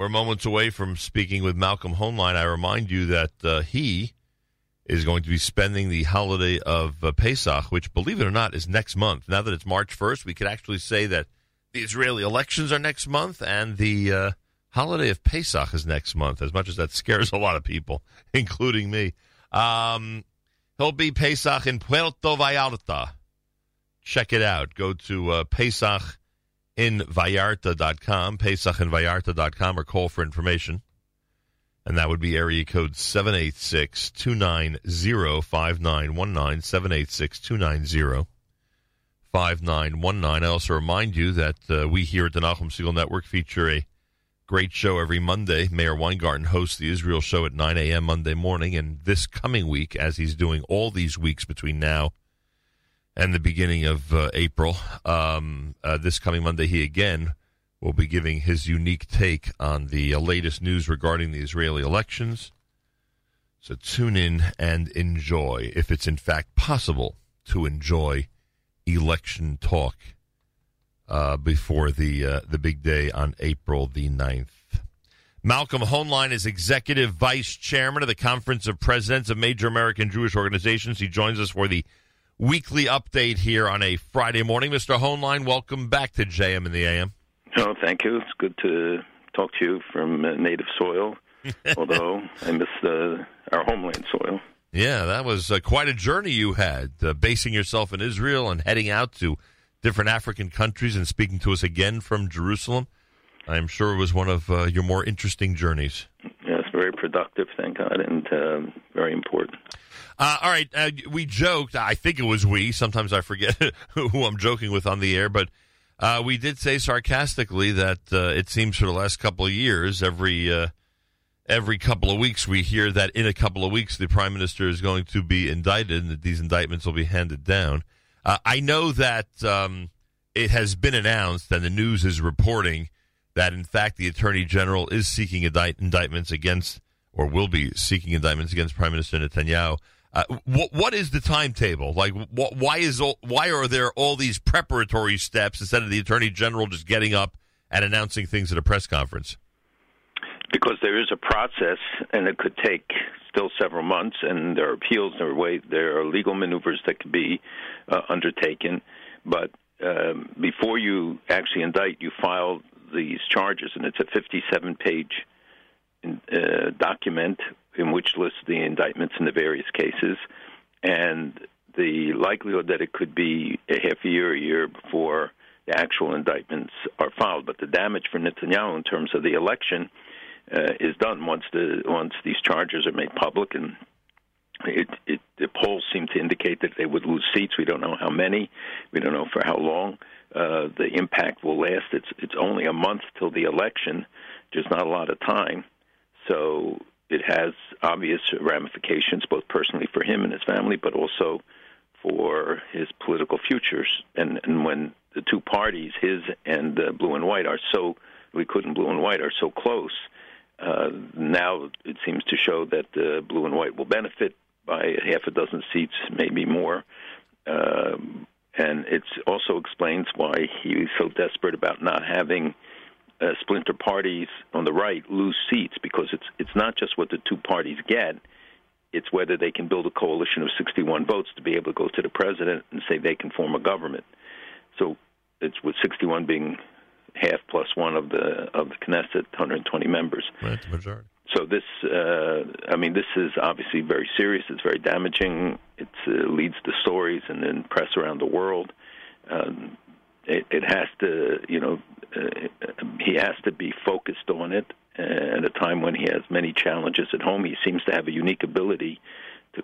we're moments away from speaking with Malcolm Hoenlein. I remind you that uh, he is going to be spending the holiday of uh, Pesach, which, believe it or not, is next month. Now that it's March 1st, we could actually say that the Israeli elections are next month and the uh, holiday of Pesach is next month, as much as that scares a lot of people, including me. Um, he'll be Pesach in Puerto Vallarta. Check it out. Go to uh, Pesach in Vallarta.com, PesachinVallarta.com, or call for information. And that would be area code 786 290 5919, 786 290 5919. I also remind you that uh, we here at the Nachum Segal Network feature a great show every Monday. Meir Weingarten hosts the Israel show at 9 a.m. Monday morning. And this coming week, as he's doing all these weeks between now and the beginning of uh, April, um, uh, this coming Monday, he again will be giving his unique take on the uh, latest news regarding the Israeli elections. So tune in and enjoy, if it's in fact possible to enjoy election talk uh, before the uh, the big day on April the 9th. Malcolm Hoenlein is executive vice chairman of the Conference of Presidents of Major American Jewish Organizations. He joins us for the weekly update here on a Friday morning. Mr. Hoenlein, welcome back to JM in the AM. Oh, thank you. It's good to talk to you from uh, native soil, although I miss uh, our homeland soil. Yeah, that was uh, quite a journey you had, uh, basing yourself in Israel and heading out to different African countries and speaking to us again from Jerusalem. I'm sure it was one of uh, your more interesting journeys. Yes, very productive, thank God, and um, very important. Uh, all right, uh, we joked. I think it was we. Sometimes I forget who I'm joking with on the air, but uh, we did say sarcastically that uh, it seems for the last couple of years, every uh, every couple of weeks, we hear that in a couple of weeks the prime minister is going to be indicted, and that these indictments will be handed down. Uh, I know that um, it has been announced, and the news is reporting that in fact the attorney general is seeking indict- indictments against, or will be seeking indictments against Prime Minister Netanyahu. Uh, what, what is the timetable? Like, wh- why is all, why are there all these preparatory steps instead of the attorney general just getting up and announcing things at a press conference? Because there is a process, and it could take still several months, and there are appeals, there are way, there are legal maneuvers that could be uh, undertaken. But um, before you actually indict, you file these charges, and it's a 57-page uh, document in which lists the indictments in the various cases, and the likelihood that it could be a half a year, a year before the actual indictments are filed. But the damage for Netanyahu in terms of the election uh, is done once the once these charges are made public, and it, it, the polls seem to indicate that they would lose seats. We don't know how many, we don't know for how long. Uh, the impact will last. It's it's only a month till the election. There's not a lot of time, so it has obvious ramifications, both personally for him and his family, but also for his political futures. And, and when the two parties, his and uh, Blue and White, are so Likud and Blue and White are so close, uh, now it seems to show that uh, Blue and White will benefit by half a dozen seats, maybe more. Um, and it also explains why he's so desperate about not having uh, splinter parties on the right lose seats because it's it's not just what the two parties get; it's whether they can build a coalition of 61 votes to be able to go to the president and say they can form a government. So it's with 61 being half plus one of the of the Knesset, 120 members. Right, the majority. So this, uh, I mean, this is obviously very serious. It's very damaging. It uh, leads to stories and then press around the world. Um, it, it has to, you know, uh, he has to be focused on it at a time when he has many challenges at home. He seems to have a unique ability to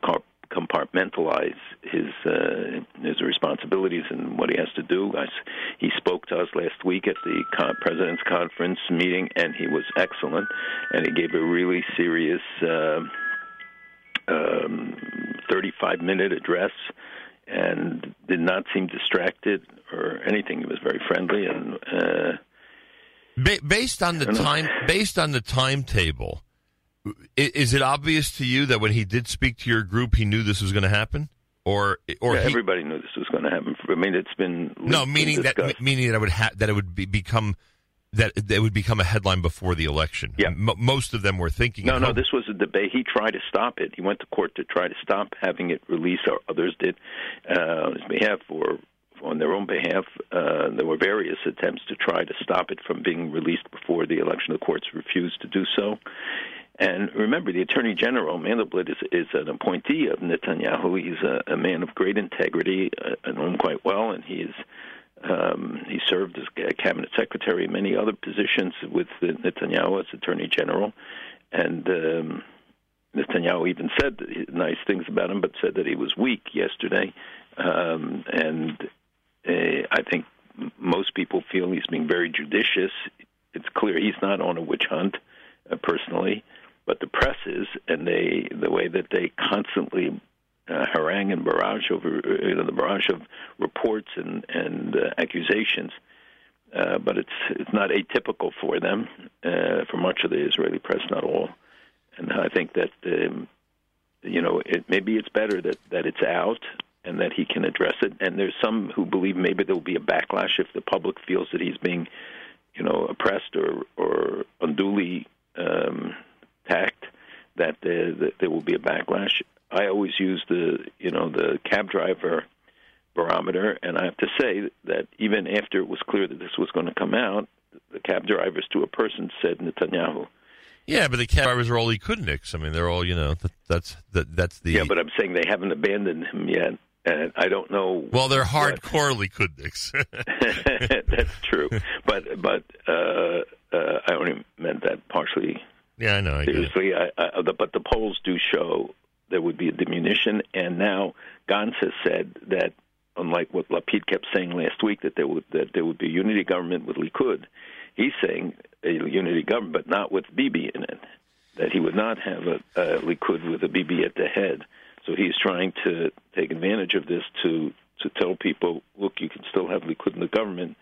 compartmentalize his uh, his responsibilities and what he has to do. I, he spoke to us last week at the president's conference meeting, and he was excellent. And he gave a really serious. Uh, um, 35 minute address and did not seem distracted or anything. He was very friendly and. Uh, ba- based on the time, based on the timetable, is it obvious to you that when he did speak to your group, he knew this was going to happen, or or yeah, he, everybody knew this was going to happen? I mean, it's been no meaning that meaning that it would ha- that it would be, become that they would become a headline before the election. Yeah. M- most of them were thinking. No, no, this was a debate. He tried to stop it. He went to court to try to stop having it released, or others did uh, on his behalf or on their own behalf. Uh, there were various attempts to try to stop it from being released before the election. The courts refused to do so. And remember, the Attorney General Mandelblit is, is an appointee of Netanyahu. He's a, a man of great integrity. Uh, I know him quite well, and he is um, he served as cabinet secretary many other positions with Netanyahu as Attorney General, and um, Netanyahu even said nice things about him, but said that he was weak yesterday. Um, and uh, I think most people feel he's being very judicious. It's clear he's not on a witch hunt uh, personally, but the press is, and they the way that they constantly uh, harangue and barrage over uh, you know, the barrage of reports and and uh, accusations. Uh, but it's it's not atypical for them, uh, for much of the Israeli press, not all. And I think that um, you know it, maybe it's better that that it's out and that he can address it. And there's some who believe maybe there will be a backlash if the public feels that he's being you know oppressed or or unduly um, tacked. That there, that there will be a backlash. I always use the you know the cab driver barometer, and I have to say that even after it was clear that this was going to come out, the cab drivers to a person said Netanyahu. Yeah, but the cab drivers are all Likudniks. I mean, they're all you know. That, that's that, that's the Yeah, but I'm saying they haven't abandoned him yet, and I don't know. well, they're hardcore Likudniks. That's true, but but uh, uh, I only meant that partially yeah, I know. I seriously. I, I, the, but the polls do show there would be a diminution, and now Gantz has said that, unlike what Lapid kept saying last week, that there would that there would be a unity government with Likud. He's saying a unity government, but not with Bibi in it. That he would not have a, a Likud with a Bibi at the head. So he's trying to take advantage of this to to tell people, look, you can still have Likud in the government,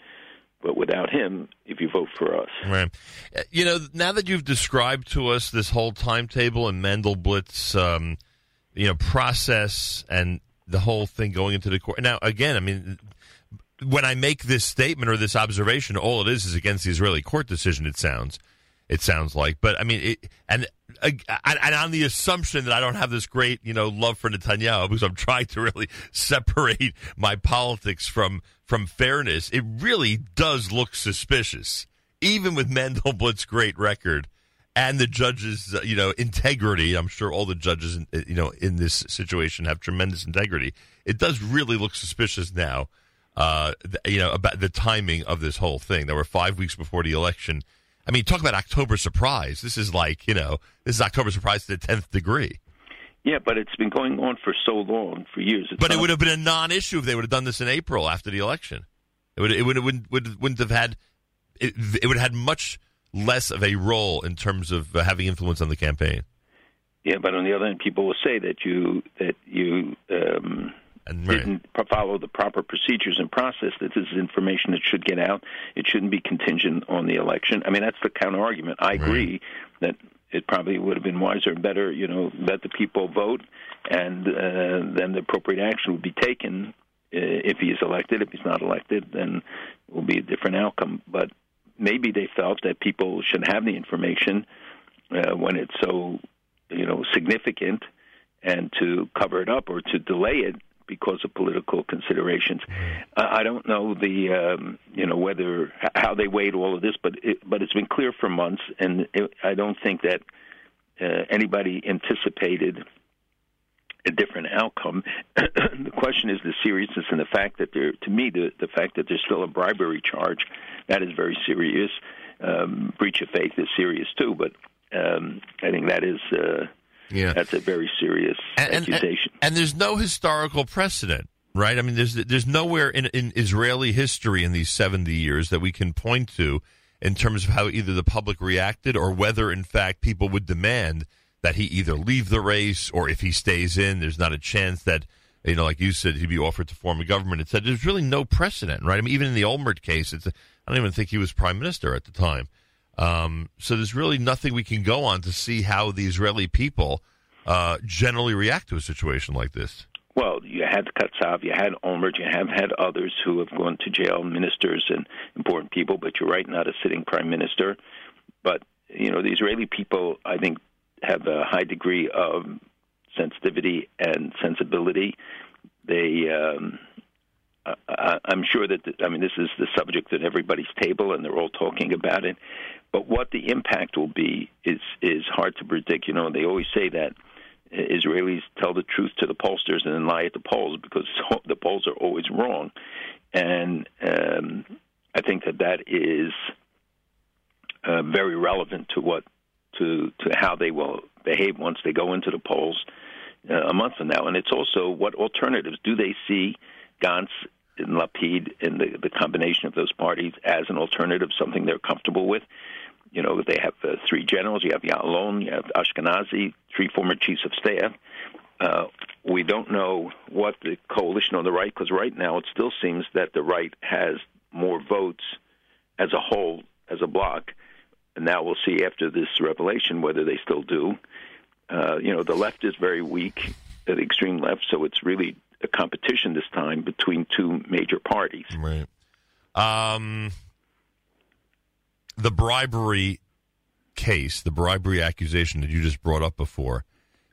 but without him, if you vote for us. Right. Uh, You know, now that you've described to us this whole timetable and Mandelblit's, um, you know, process and the whole thing going into the court. Now, again, I mean, when I make this statement or this observation, all it is is against the Israeli court decision. It sounds, it sounds like. But I mean, it, and and on the assumption that I don't have this great, you know, love for Netanyahu because I'm trying to really separate my politics from from fairness, it really does look suspicious, even with Mandelblit's great record and the judges, uh, you know, integrity. I'm sure all the judges, in, uh, you know, in this situation have tremendous integrity. It does really look suspicious now. Uh, you know about the timing of this whole thing. There were five weeks before the election. I mean, talk about October surprise. This is like you know, this is October surprise to the tenth degree. Yeah, but it's been going on for so long, for years. It's But it would have been a non-issue if they would have done this in April after the election. It would it would would would wouldn't have had it, it would have had much less of a role in terms of uh, having influence on the campaign. Yeah, but on the other hand, people will say that you that you um, And right. didn't pro- follow the proper procedures and process. That this is information that should get out. It shouldn't be contingent on the election. I mean, that's the counter argument. I agree that it probably would have been wiser and better, you know, let the people vote, and uh, then the appropriate action would be taken. Uh, if he is elected, if he's not elected, then it will be a different outcome. But maybe they felt that people should have the information uh, when it's so, you know, significant, and to cover it up or to delay it because of political considerations. I I don't know the um, you know whether how they weighed all of this, but it, but it's been clear for months, and it, I don't think that uh, anybody anticipated a different outcome. the question is the seriousness and the fact that there, to me, the the fact that there's still a bribery charge, that is very serious. Um, breach of faith is serious too, but um, I think that is uh, Yeah. that's a very serious and, and, accusation. and there's no historical precedent, right? I mean, there's there's nowhere in, in Israeli history in these 70 years that we can point to in terms of how either the public reacted or whether, in fact, people would demand that he either leave the race or if he stays in, there's not a chance that. You know, like you said, he'd be offered to form a government. It said there's really no precedent, right? I mean, even in the Olmert case, it's I don't even think he was prime minister at the time. Um, so there's really nothing we can go on to see how the Israeli people uh, generally react to a situation like this. Well, well, you had Katsav, you had Olmert, you have had others who have gone to jail, ministers and important people, but you're right, not a sitting prime minister. But, you know, the Israeli people, I think, have a high degree of sensitivity and sensibility. They, um, I, I'm sure that, the, I mean, this is the subject at everybody's table, and they're all talking about it. But what the impact will be is is hard to predict. You know, they always say that Israelis tell the truth to the pollsters and then lie at the polls because the polls are always wrong. And um, I think that that is uh, very relevant to what to to how they will behave once they go into the polls uh, a month from now. And it's also what alternatives do they see Gantz and Lapid and the, the combination of those parties as an alternative, something they're comfortable with. You know, they have uh, three generals. You have Ya'alon, you have Ashkenazi, three former chiefs of staff. Uh, we don't know what the coalition on the right, because right now it still seems that the right has more votes as a whole, as a bloc. And now we'll see after this revelation whether they still do. Uh, you know, the left is very weak, the extreme left, so it's really a competition this time between two major parties. Right. Um, the bribery case, the bribery accusation that you just brought up before,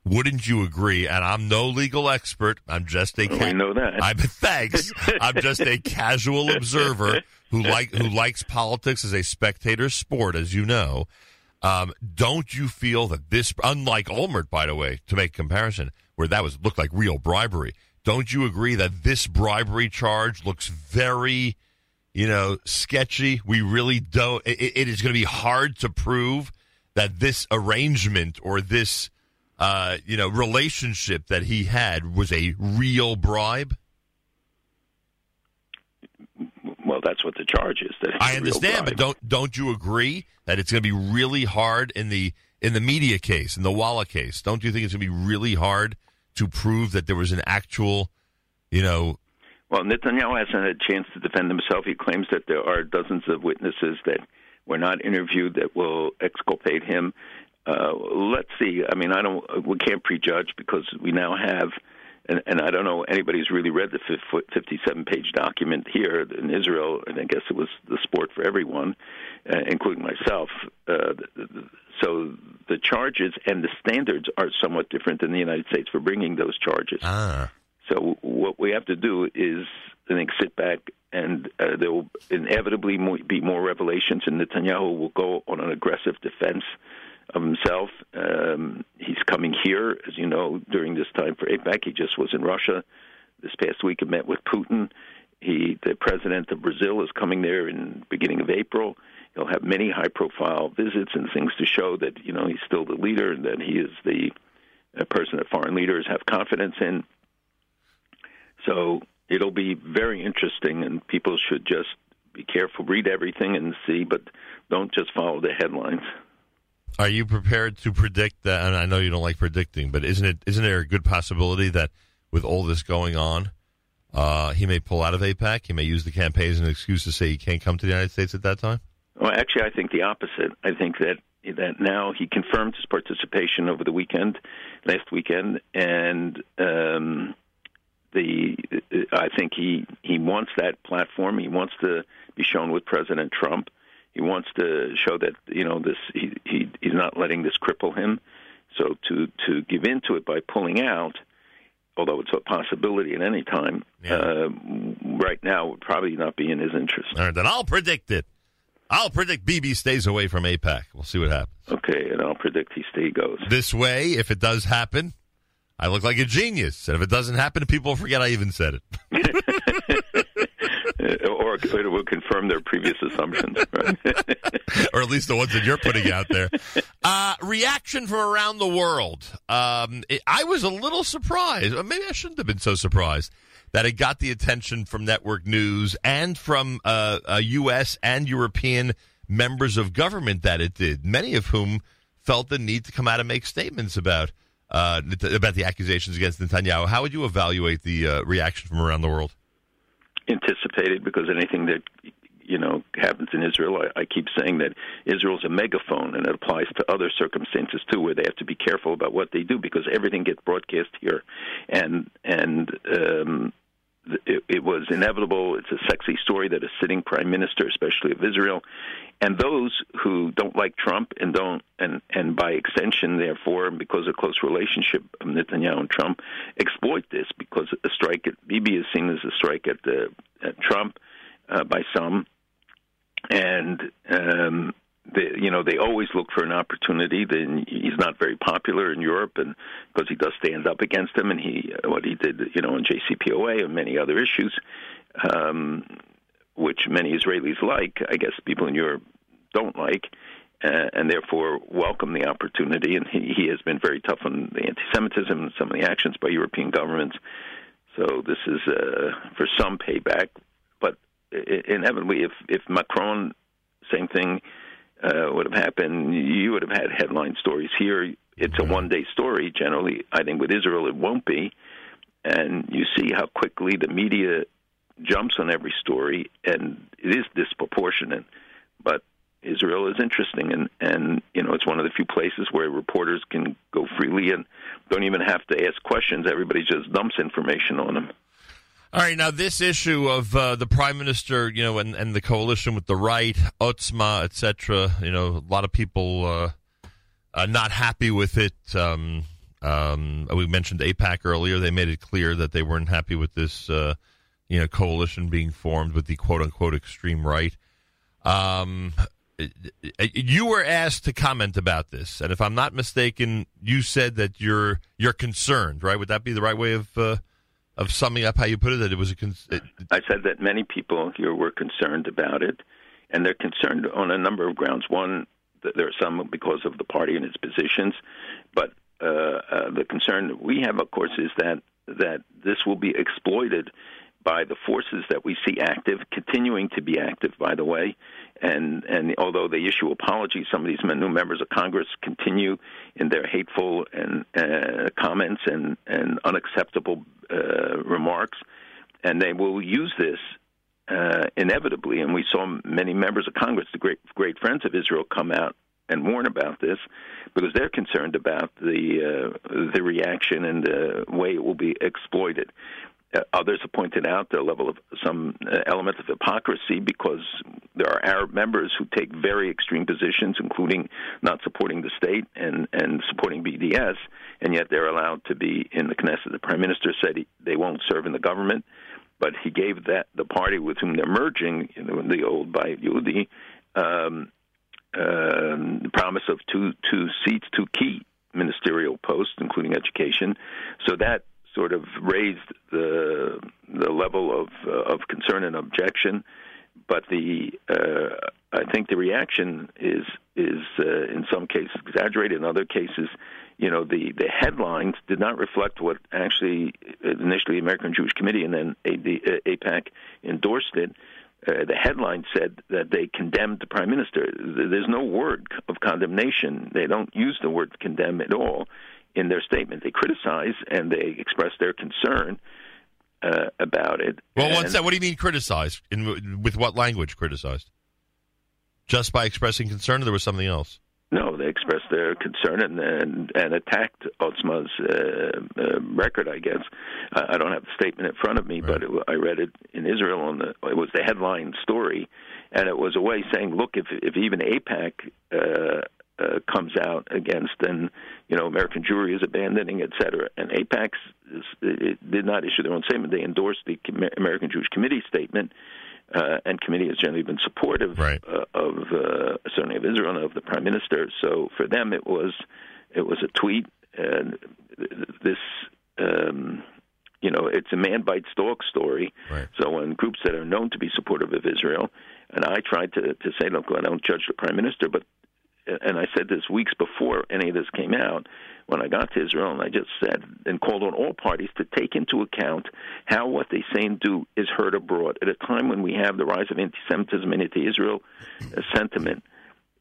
wouldn't you agree? And I'm no legal expert. I'm just a. Ca- I know that. I'm thanks. I'm just a casual observer who like who likes politics as a spectator sport, as you know. Um, don't you feel that this, unlike Olmert, by the way, to make comparison, where that was looked like real bribery, don't you agree that this bribery charge looks very you know, sketchy. We really don't. it, it is going to be hard to prove that this arrangement or this, uh, you know, relationship that he had was a real bribe. Well, that's what the charge is. That I understand, but don't don't you agree that it's going to be really hard in the in the media case, in the Walla case? Don't you think it's going to be really hard to prove that there was an actual, you know, well, Netanyahu hasn't had a chance to defend himself. He claims that there are dozens of witnesses that were not interviewed that will exculpate him. Uh, let's see. I mean, I don't. We can't prejudge because we now have, and, and I don't know anybody's really read the 57-page document here in Israel, and I guess it was the sport for everyone, uh, including myself. Uh, so the charges and the standards are somewhat different in the United States for bringing those charges. Ah. So what we have to do is, I think, sit back and uh, there will inevitably be more revelations, and Netanyahu will go on an aggressive defense of himself. Um, he's coming here, as you know, during this time for AIPAC. He just was in Russia this past week and met with Putin. He, the president of Brazil, is coming there in beginning of April. He'll have many high-profile visits and things to show that you know he's still the leader and that he is the person that foreign leaders have confidence in. So it'll be very interesting, and people should just be careful, read everything, and see, but don't just follow the headlines. Are you prepared to predict that? And I know you don't like predicting, but isn't it isn't there a good possibility that with all this going on, uh, he may pull out of AIPAC? He may use the campaign as an excuse to say he can't come to the United States at that time. Well, actually, I think the opposite. I think that that now he confirmed his participation over the weekend, last weekend, and um, the I think he he wants that platform. He wants to be shown with President Trump. He wants to show that you know this he, he he's not letting this cripple him. So to to give into it by pulling out, although it's a possibility at any time, yeah. uh, right now would probably not be in his interest. All right, then I'll predict it. I'll predict Bibi stays away from AIPAC. We'll see what happens. Okay, and I'll predict he stay goes. This way, if it does happen, I look like a genius. And if it doesn't happen, people forget I even said it. or it will confirm their previous assumptions, right? or at least the ones that you're putting out there. Uh, reaction from around the world. Um, it, I was a little surprised. Maybe I shouldn't have been so surprised that it got the attention from network news and from uh, U.S. and European members of government that it did. Many of whom felt the need to come out and make statements about uh, about the accusations against Netanyahu. How would you evaluate the uh, reaction from around the world? Anticipated, because anything that you know happens in Israel. I, I keep saying that Israel's a megaphone, and it applies to other circumstances too, where they have to be careful about what they do because everything gets broadcast here, and and um, it, it was inevitable. It's a sexy story that a sitting prime minister, especially of Israel, and those who don't like Trump and don't, and and by extension, therefore, because of close relationship of Netanyahu and Trump, exploit this because a strike at Bibi is seen as a strike at the at Trump uh, by some, and um, they, you know, they always look for an opportunity. Then he's not very popular in Europe, and because he does stand up against them, and he what he did, you know, in JCPOA and many other issues, um, which many Israelis like. I guess people in Europe don't like, uh, and therefore welcome the opportunity. And he, he has been very tough on the anti-Semitism and some of the actions by European governments. So this is uh, for some payback, but inevitably, if if Macron, same thing uh, would have happened, you would have had headline stories here. It's a one day story generally. I think with Israel it won't be. And you see how quickly the media jumps on every story, and it is disproportionate. But Israel is interesting, and and you know it's one of the few places where reporters can go freely and don't even have to ask questions. Everybody just dumps information on them. All right, now this issue of uh, the prime minister, you know, and, and the coalition with the right, Otzma, etc. You know, a lot of people uh, uh, not happy with it. Um, um, we mentioned AIPAC earlier; they made it clear that they weren't happy with this, uh, you know, coalition being formed with the quote unquote extreme right. Um, you were asked to comment about this, and if I'm not mistaken, you said that you're you're concerned, right? Would that be the right way of uh, of summing up how you put it that it was a. Con- it, I said that many people here were concerned about it, and they're concerned on a number of grounds. One, there are some because of the party and its positions, but uh, uh, the concern we have, of course, is that that this will be exploited by the forces that we see active, continuing to be active, by the way. And and although they issue apologies, some of these new members of Congress continue in their hateful and uh, comments and and unacceptable uh, remarks, and they will use this uh, inevitably. And we saw many members of Congress, the great great friends of Israel, come out and warn about this because they're concerned about the uh, the reaction and the way it will be exploited. Uh, others have pointed out the level of some uh, element of hypocrisy because there are Arab members who take very extreme positions, including not supporting the state and, and supporting BDS, and yet they're allowed to be in the Knesset. The prime minister said he, they won't serve in the government, but he gave that the party with whom they're merging, you know, the old Bayit Yehudi, um, uh, the promise of two two seats, two key ministerial posts, including education. So that sort of raised the the level of uh, of concern and objection. But the uh, I think the reaction is is uh, in some cases exaggerated. In other cases, you know, the the headlines did not reflect what actually initially the American Jewish Committee and then the AIPAC endorsed it. Uh, the headline said that they condemned the prime minister. There's no word of condemnation. They don't use the word condemn at all in their statement. They criticize and they express their concern uh, about it. Well, and, what's that? What do you mean criticize? In, with what language criticized? Just by expressing concern, or there was something else? No, they expressed their concern and and, and attacked Otzma's uh, uh, record. I guess I don't have the statement in front of me, right. but it, I read it in Israel. On the it was the headline story, and it was a way saying, look, if if even AIPAC uh, uh, comes out against, and you know American Jewry is abandoning, et cetera. And AIPAC did not issue their own statement; they endorsed the American Jewish Committee statement, uh, and committee has generally been supportive right. uh, of uh, certainly of Israel and of the prime minister. So for them, it was it was a tweet, and this. Um, you know, it's a man bites dog story. Right. So when groups that are known to be supportive of Israel, and I tried to to say, look, I don't judge the prime minister, but and I said this weeks before any of this came out, when I got to Israel, and I just said and called on all parties to take into account how what they say and do is heard abroad at a time when we have the rise of anti-Semitism and anti-Israel uh, sentiment.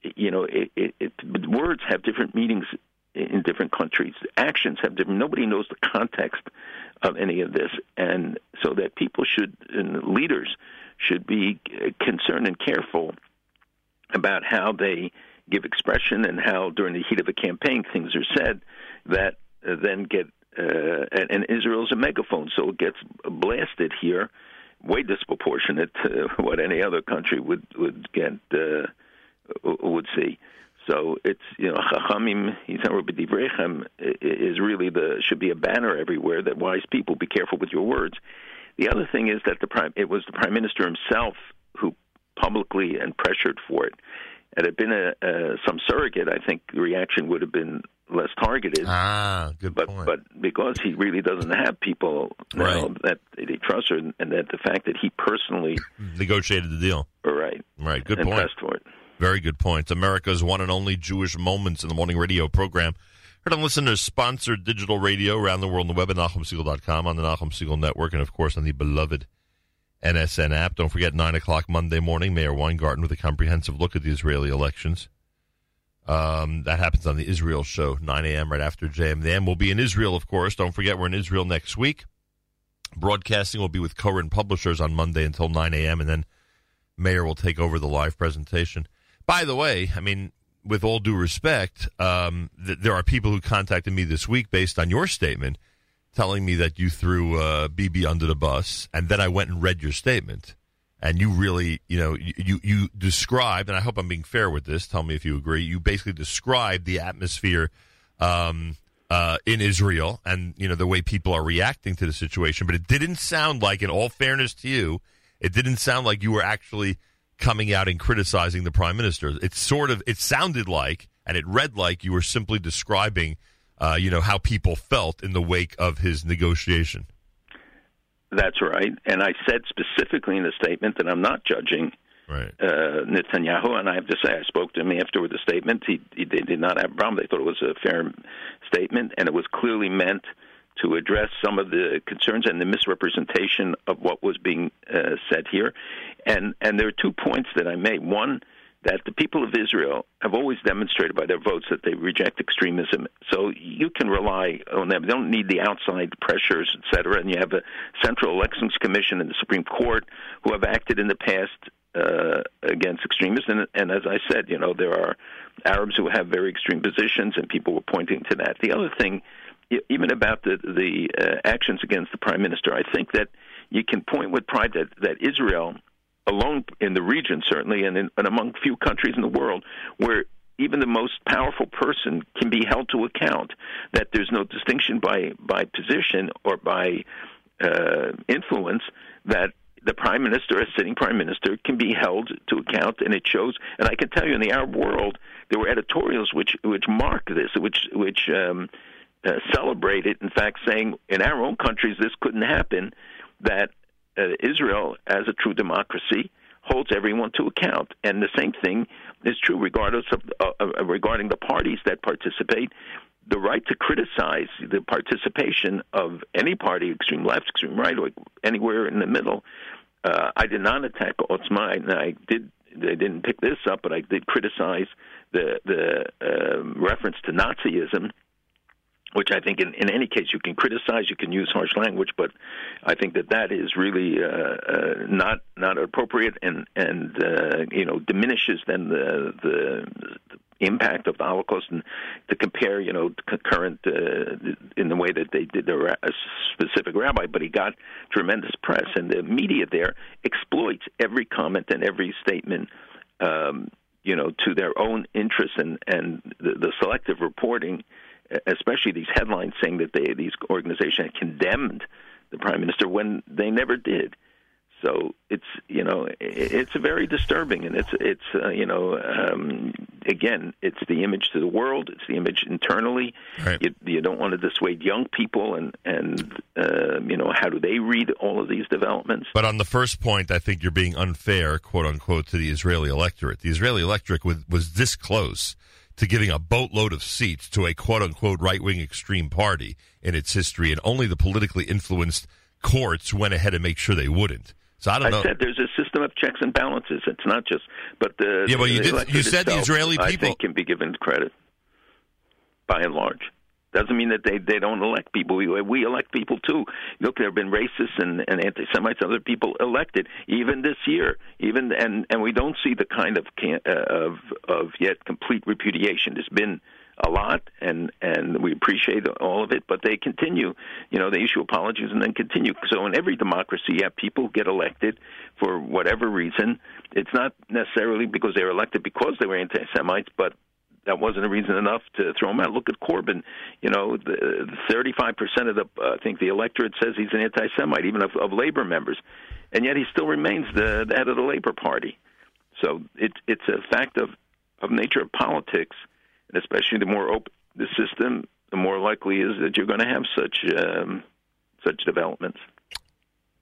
You know, it, it, it, words have different meanings in different countries. Actions have different. Nobody knows the context of any of this, and so that people should and leaders should be uh, concerned and careful about how they give expression and how during the heat of a campaign things are said that uh, then get uh, and, and Israel's a megaphone, so it gets blasted here, way disproportionate to what any other country would would get uh, would see. So it's you know Chachamim B'divrechem is really the should be a banner everywhere that wise people be careful with your words. The other thing is that the prime it was the prime minister himself who publicly and pressured for it. Had it been a, some surrogate, I think the reaction would have been less targeted. Ah, good but, point. But because he really doesn't have people right. that they trust, her, and that the fact that he personally negotiated the deal. Right. Right. Good and point. Pressed for it. Very good point. America's one and only Jewish Moments in the Morning radio program. Heard on listeners sponsored digital radio around the world on the web at NachumSegal.com, on the Nachum Segal Network, and of course on the beloved NSN app. Don't forget, 9 o'clock Monday morning, Meir Weingarten with a comprehensive look at the Israeli elections. Um, that happens on the Israel show, 9 a.m. right after JM. We'll be in Israel, of course. Don't forget, we're in Israel next week. Broadcasting will be with Koren Publishers on Monday until 9 a.m., and then Meir will take over the live presentation. By the way, I mean, with all due respect, um, th- there are people who contacted me this week based on your statement telling me that you threw uh, Bibi under the bus, and then I went and read your statement, and you really, you know, you, you, you described, and I hope I'm being fair with this. Tell me if you agree. You basically described the atmosphere um, uh, in Israel, and you know the way people are reacting to the situation, but it didn't sound like, in all fairness to you, it didn't sound like you were actually coming out and criticizing the prime minister. It sort of, it sounded like, and it read like you were simply describing uh, you know, how people felt in the wake of his negotiation. That's right. And I said specifically in the statement that I'm not judging right. uh, Netanyahu. And I have to say, I spoke to him after the statement. He, he they did not have a problem. They thought it was a fair statement, and it was clearly meant to address some of the concerns and the misrepresentation of what was being uh, said here. And and there are two points that I made. One that the people of Israel have always demonstrated by their votes that they reject extremism. So you can rely on them. They don't need the outside pressures, et cetera. And you have a Central Elections Commission and the Supreme Court who have acted in the past uh, against extremists. And, and as I said, you know, there are Arabs who have very extreme positions, and people were pointing to that. The other thing, even about the the uh, actions against the prime minister, I think that you can point with pride that that Israel alone in the region, certainly, and, in, and among few countries in the world, where even the most powerful person can be held to account. That there's no distinction by by position or by uh, influence. That the prime minister, a sitting prime minister, can be held to account, and it shows. And I can tell you, in the Arab world, there were editorials which which mark this, which which um, uh, celebrate it. In fact, saying in our own countries this couldn't happen. That Israel, as a true democracy, holds everyone to account, and the same thing is true regardless of uh, uh, regarding the parties that participate. The right to criticize the participation of any party, extreme left, extreme right, or anywhere in the middle. Uh, I did not attack Otzma, and I did. They didn't pick this up, but I did criticize the the um, reference to Nazism which I think in, in any case you can criticize, you can use harsh language, but I think that that is really uh, uh, not not appropriate and and uh, you know diminishes then the, the the impact of the Holocaust and to compare you know current uh, in the way that they did a specific rabbi, but he got tremendous press and the media there exploits every comment and every statement. Um, you know, to their own interests and and the, the selective reporting especially these headlines saying that they these organizations condemned the prime minister when they never did. So it's you know it's very disturbing, and it's it's uh, you know um, again it's the image to the world, it's the image internally. Right. You, you don't want to dissuade young people, and and uh, you know how do they read all of these developments? But on the first point, I think you're being unfair, quote unquote, to the Israeli electorate. The Israeli electorate was, was this close to giving a boatload of seats to a quote unquote right wing extreme party in its history, and only the politically influenced courts went ahead and make sure they wouldn't. So I don't I know. said there's a system of checks and balances. It's not just, but the Yeah, well, you the did- you said the itself, Israeli I people- think can be given credit by and large. Doesn't mean that they they don't elect people. We we elect people too. Look, there have been racists and, and anti-Semites, other people elected even this year. Even and and we don't see the kind of uh, of of yet complete repudiation. There's been a lot, and and we appreciate all of it. But they continue, you know, they issue apologies and then continue. So in every democracy, yeah, people get elected for whatever reason. It's not necessarily because they were elected because they were anti-Semites, but that wasn't a reason enough to throw him out. Look at Corbyn. You know, thirty-five percent of the uh, I think the electorate says he's an anti-Semite, even of, of labor members, and yet he still remains the, the head of the Labor Party. So it's it's a fact of of nature of politics, and especially the more open the system, the more likely is that you're going to have such um, such developments.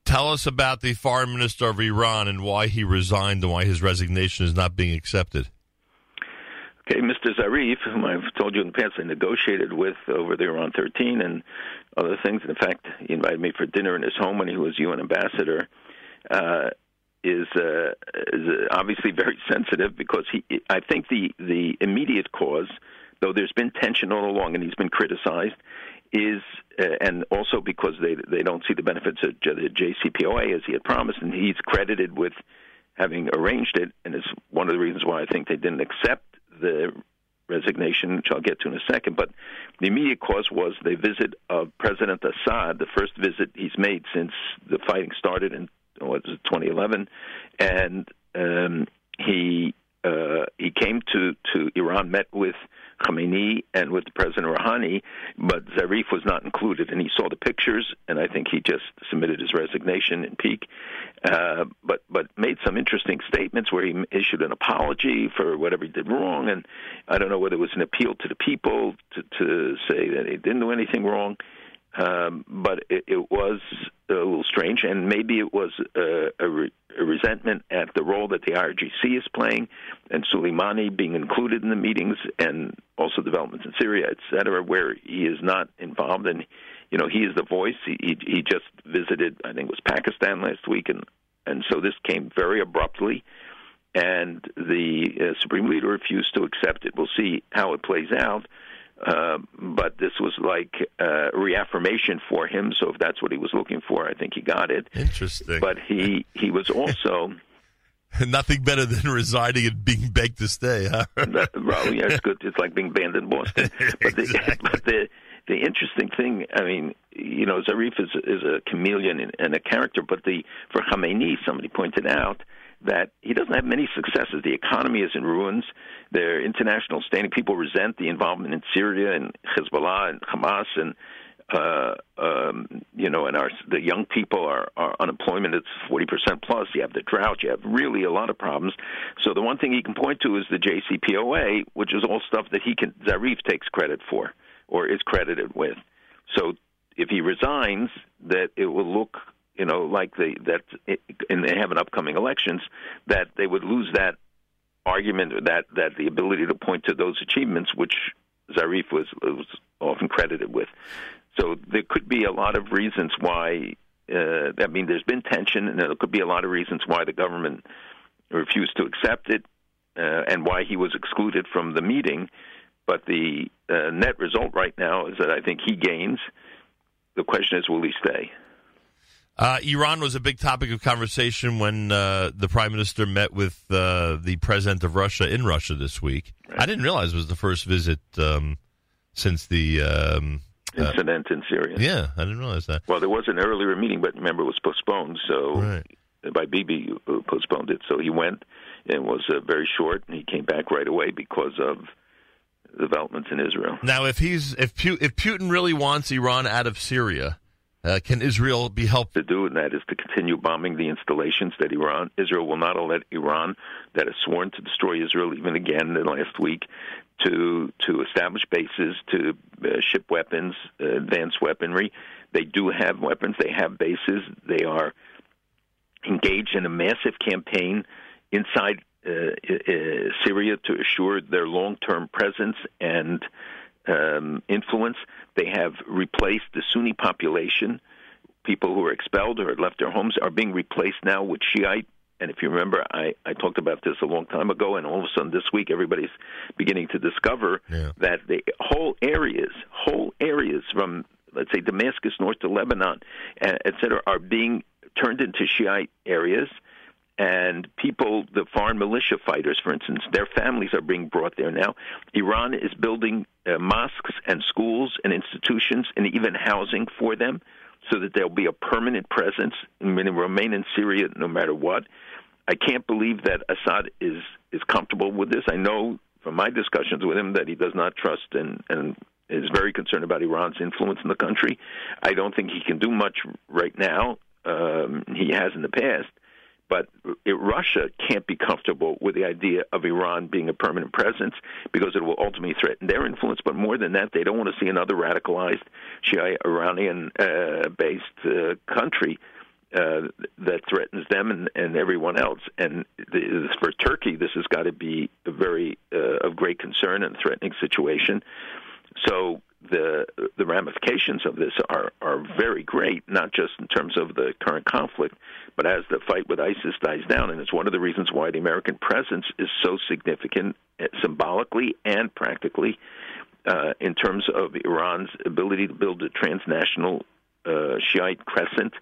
Tell us about the foreign minister of Iran and why he resigned and why his resignation is not being accepted. Okay, Mr. Zarif, whom I've told you in the past, I negotiated with over there on 13 and other things. In fact, he invited me for dinner in his home when he was UN ambassador. Uh, is, uh, is obviously very sensitive because he. I think the the immediate cause, though there's been tension all along and he's been criticized, is uh, and also because they they don't see the benefits of the JCPOA as he had promised, and he's credited with having arranged it, and it's one of the reasons why I think they didn't accept the resignation, which I'll get to in a second. But the immediate cause was the visit of President Assad, the first visit he's made since the fighting started in what was it, 2011, and um, he uh, he came to to Iran, met with Khamenei and with the President Rouhani, but Zarif was not included. And he saw the pictures, and I think he just submitted his resignation in pique. Uh, but but made some interesting statements where he issued an apology for whatever he did wrong, and I don't know whether it was an appeal to the people to, to say that he didn't do anything wrong. Um, but it, it was a little strange, and maybe it was a, a, re, a resentment at the role that the IRGC is playing, and Soleimani being included in the meetings, and also developments in Syria, et cetera, where he is not involved. And you know, he is the voice. He he, he just visited, I think it was Pakistan last week, and and so this came very abruptly and the uh, supreme leader refused to accept it. We'll see how it plays out. Uh, but this was like uh, reaffirmation for him. So if that's what he was looking for, I think he got it. Interesting. But he he was also nothing better than resigning and being begged to stay. Huh? that, well, yeah, it's good. It's like being banned in Boston. But the, exactly. but the the interesting thing, I mean, you know, Zarif is is a chameleon and, and a character. But the for Khamenei, somebody pointed out that he doesn't have many successes. The economy is in ruins. Their international standing, people resent the involvement in Syria and Hezbollah and Hamas and uh, um, you know, and our the young people are, are unemployment it's forty percent plus. You have the drought. You have really a lot of problems. So the one thing he can point to is the JCPOA, which is all stuff that he can Zarif takes credit for or is credited with. So if he resigns, that it will look you know, like they that and they have an upcoming elections, that they would lose that argument that that the ability to point to those achievements, which Zarif was was often credited with. So there could be a lot of reasons why. Uh, I mean, there's been tension, and there could be a lot of reasons why the government refused to accept it, uh, and why he was excluded from the meeting. But the uh, net result right now is that I think he gains. The question is, will he stay? Uh, Iran was a big topic of conversation when uh, the prime minister met with uh, the president of Russia in Russia this week. Right. I didn't realize it was the first visit um, since the um, uh, incident in Syria. Yeah, I didn't realize that. Well, there was an earlier meeting, but remember it was postponed. So right. by Bibi postponed it. So he went and was uh, very short, and he came back right away because of developments in Israel. Now, if he's if if Putin really wants Iran out of Syria uh, can Israel be helped to do, and that is to continue bombing the installations that Iran Israel will not let Iran, that has sworn to destroy Israel even again in last week, to to establish bases, to uh, ship weapons, uh, advanced weaponry. They do have weapons. They have bases. They are engaged in a massive campaign inside uh, uh Syria to assure their long-term presence and um, influence. They have replaced the Sunni population. People who were expelled or had left their homes are being replaced now with Shiite And if you remember, I, I talked about this a long time ago, and all of a sudden this week everybody's beginning to discover Yeah. that the whole areas, whole areas from let's say Damascus north to Lebanon, uh, et cetera, are being turned into Shiite areas. And people, the foreign militia fighters, for instance, their families are being brought there now. Iran is building uh, mosques and schools and institutions and even housing for them so that there'll be a permanent presence and remain in Syria no matter what. I can't believe that Assad is is comfortable with this. I know from my discussions with him that he does not trust and and is very concerned about Iran's influence in the country. I don't think he can do much right now. Um, he has in the past, but it, Russia can't be comfortable with the idea of Iran being a permanent presence because it will ultimately threaten their influence. But more than that, they don't want to see another radicalized Shia Iranian-based uh, country uh, that threatens them and, and everyone else. And the, for Turkey, this has got to be a very uh, of great concern and threatening situation. So the the ramifications of this are are very great, not just in terms of the current conflict, but as the fight with ISIS dies down. And it's one of the reasons why the American presence is so significant, uh, symbolically and practically, uh, in terms of Iran's ability to build a transnational uh, Shiite crescent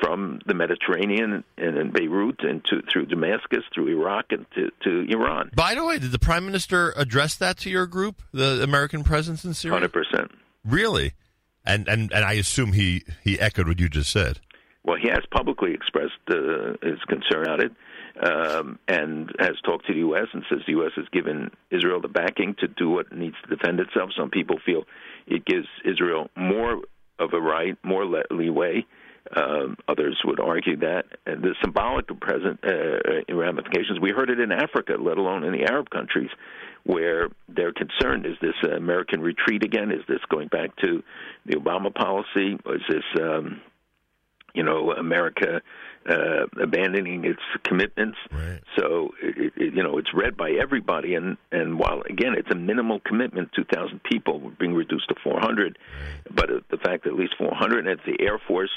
from the Mediterranean and in Beirut and to, through Damascus, through Iraq, and to, to Iran. By the way, did the prime minister address that to your group, the American presence in Syria? Hundred percent. Really? And and and I assume he he echoed what you just said. Well, he has publicly expressed uh, his concern about it, um, and has talked to the U.S. and says the U.S. has given Israel the backing to do what needs to defend itself. Some people feel it gives Israel more of a right, more le- leeway. Um, others would argue that and the symbolic present uh, ramifications. We heard it in Africa, let alone in the Arab countries, where they're concerned: is this uh, American retreat again? Is this going back to the Obama policy? Is this, um, you know, America uh, abandoning its commitments? Right. So, it, it, you know, it's read by everybody, and and while again it's a minimal commitment, 2,000 people being reduced to 400, but uh, the fact that at least 400, and it's the Air Force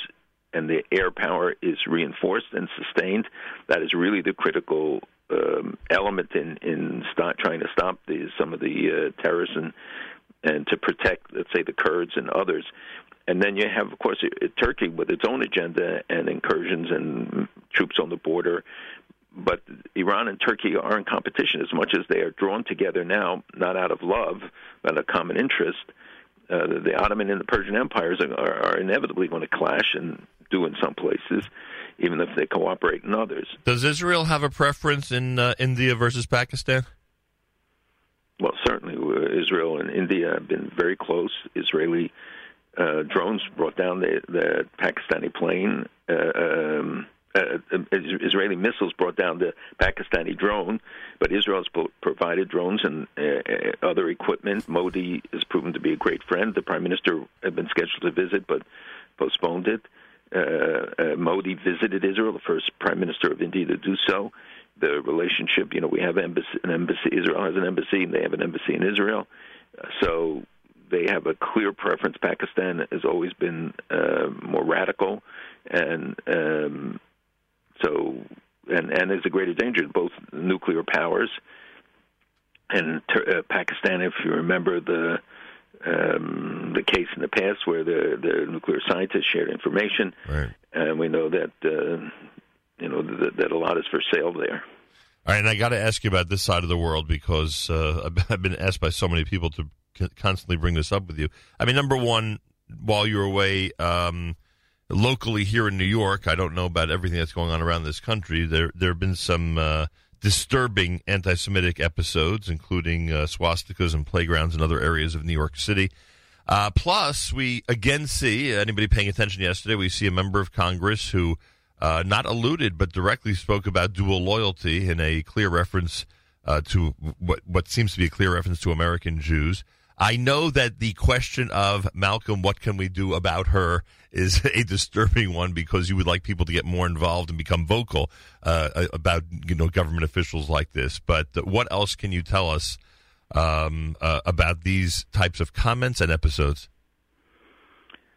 and the air power is reinforced and sustained, that is really the critical um, element in in trying to stop the, some of the uh, terrorists and and to protect, let's say, the Kurds and others. And then you have, of course, uh, Turkey with its own agenda and incursions and troops on the border. But Iran and Turkey are in competition as much as they are drawn together now, not out of love, but a common interest. Uh, the Ottoman and the Persian empires are, are, inevitably going to clash and do in some places, even if they cooperate in others. Does Israel have a preference in uh, India versus Pakistan? Well, certainly, uh, Israel and India have been very close. Israeli uh, drones brought down the, the Pakistani plane. Uh, um, Israeli missiles brought down the Pakistani drone, but Israel has provided drones and uh, other equipment. Modi has proven to be a great friend. The prime minister had been scheduled to visit, but postponed it. Uh, Modi visited Israel, the first prime minister of India to do so the relationship. You know, we have embassy, an embassy. Israel has an embassy, and they have an embassy in Israel. So they have a clear preference. Pakistan has always been uh, more radical, and um, so and and is a greater danger to both nuclear powers. And uh, Pakistan, if you remember the um, the case in the past where the the nuclear scientists shared information, right. and we know that uh, you know that, that a lot is for sale there. All right, and I got to ask you about this side of the world because uh, I've been asked by so many people to constantly bring this up with you. I mean, number one, while you're away um, locally here in New York, I don't know about everything that's going on around this country. There, there have been some uh, disturbing anti-Semitic episodes, including uh, swastikas and playgrounds in other areas of New York City. Uh, plus, we again see anybody paying attention yesterday. We see a member of Congress who uh, not alluded but directly spoke about dual loyalty in a clear reference uh, to what what seems to be a clear reference to American Jews. I know that the question of Malcolm, what can we do about her, is a disturbing one because you would like people to get more involved and become vocal uh, about you know government officials like this. But what else can you tell us um, uh, about these types of comments and episodes?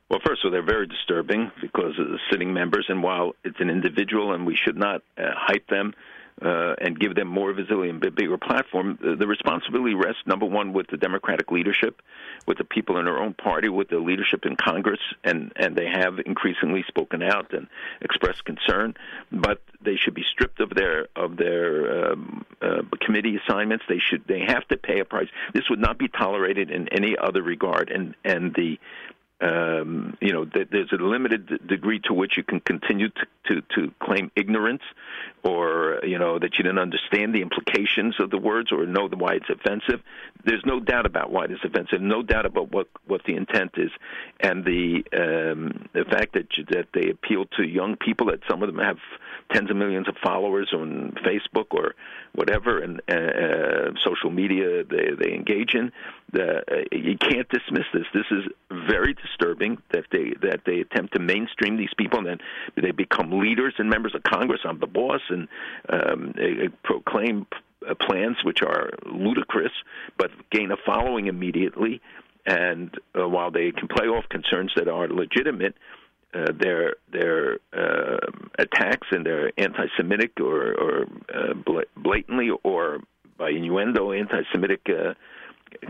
Well, first of all, they're very disturbing because of the sitting members, and while it's an individual and we should not uh, hype them uh, and give them more visibility and bigger platform, the, the responsibility rests, number one, with the Democratic leadership, with the people in their own party, with the leadership in Congress, and, and they have increasingly spoken out and expressed concern, but they should be stripped of their of their um, uh, committee assignments. They should they have to pay a price. This would not be tolerated in any other regard, and and the um, you know, th- there's a limited degree to which you can continue to, to, to claim ignorance or, you know, that you didn't understand the implications of the words or know why it's offensive. There's no doubt about why it's offensive, no doubt about what, what the intent is. And the, um, the fact that, that they appeal to young people, that some of them have tens of millions of followers on Facebook or whatever, and uh, uh social media they, they engage in, the, uh, you can't dismiss this. This is very disturbing that they that they attempt to mainstream these people and then they become leaders and members of Congress. I'm the boss and um, they proclaim uh, plans which are ludicrous, but gain a following immediately. And uh, while they can play off concerns that are legitimate, uh, their their uh, attacks and their anti-Semitic or, or uh, blatantly or by innuendo anti-Semitic uh,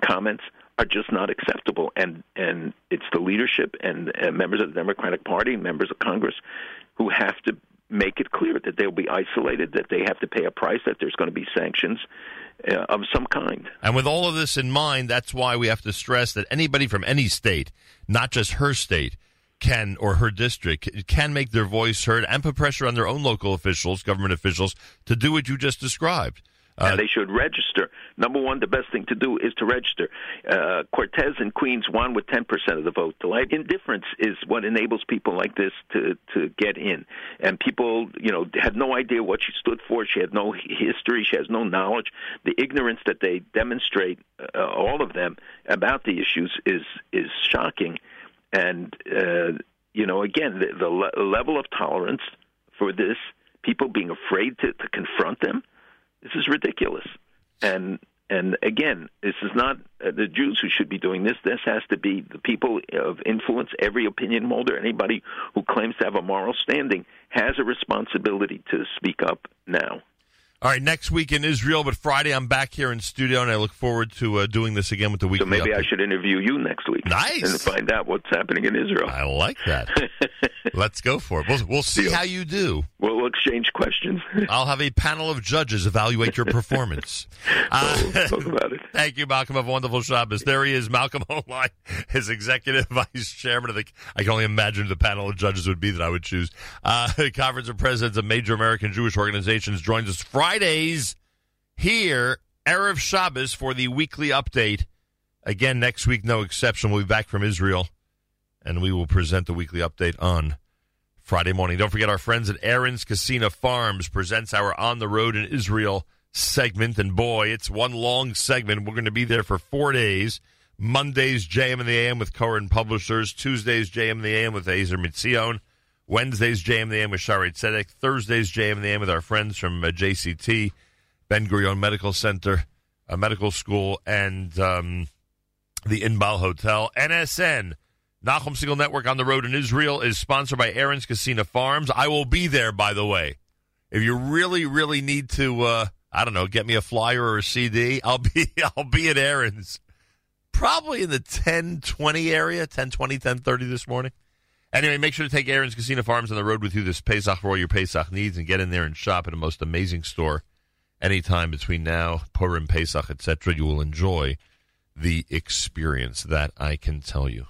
comments are just not acceptable. And and it's the leadership and uh, members of the Democratic Party, members of Congress, who have to make it clear that they'll be isolated, that they have to pay a price, that there's going to be sanctions. Uh, of some kind. And with all of this in mind, that's why we have to stress that anybody from any state, not just her state, can or her district can make their voice heard and put pressure on their own local officials, government officials, to do what you just described. Uh, and they should register. Number one, the best thing to do is to register. Uh, Cortez and Queens won with 10% of the vote. The indifference is what enables people like this to to get in. And people, you know, had no idea what she stood for. She had no history. She has no knowledge. The ignorance that they demonstrate, uh, all of them, about the issues is is shocking. And uh, you know, again, the, the le- level of tolerance for this, people being afraid to, to confront them this is ridiculous. And and again, this is not uh, the Jews who should be doing this. This has to be the people of influence. Every opinion holder, anybody who claims to have a moral standing, has a responsibility to speak up now. All right, next week in Israel, but Friday I'm back here in studio, and I look forward to uh, doing this again with the weekly. So maybe update. I should interview you next week. Nice, and find out what's happening in Israel. I like that. Let's go for it. We'll, we'll see how you do. We'll, we'll exchange questions. I'll have a panel of judges evaluate your performance. Uh, talk about it. Thank you, Malcolm. Have a wonderful Shabbos. There he is, Malcolm Hoenlein, his executive vice chairman of the. I can only imagine the panel of judges would be that I would choose. Uh, Conference of Presidents of Major American Jewish Organizations joins us Fridays here, Erev Shabbos, for the weekly update. Again, next week, no exception. We'll be back from Israel, and we will present the weekly update on Friday morning. Don't forget our friends at Aron's Kissena Farms presents our On the Road in Israel segment. And boy, it's one long segment. We're going to be there for four days. Mondays, JM and the AM with Koren Publishers. Tuesdays, JM and the AM with Ezer Mizion. Wednesdays, JM the AM with Shaarei Tzedek. Thursdays, JM the AM with our friends from uh, JCT. Ben Gurion Medical Center, a medical school, and um, the Inbal Hotel. NSN, Nachum Segal Network on the road in Israel, is sponsored by Aron's Kissena Farms. I will be there, by the way. If you really, really need to, uh, I don't know, get me a flyer or a CD, I'll be, I'll be at Aaron's. Probably in the 1020 area, 1020, 1030 this morning. Anyway, make sure to take Aron's Kissena Farms on the road with you this Pesach for all your Pesach needs and get in there and shop at a most amazing store anytime between now, Purim, Pesach, etc., you will enjoy the experience. That I can tell you.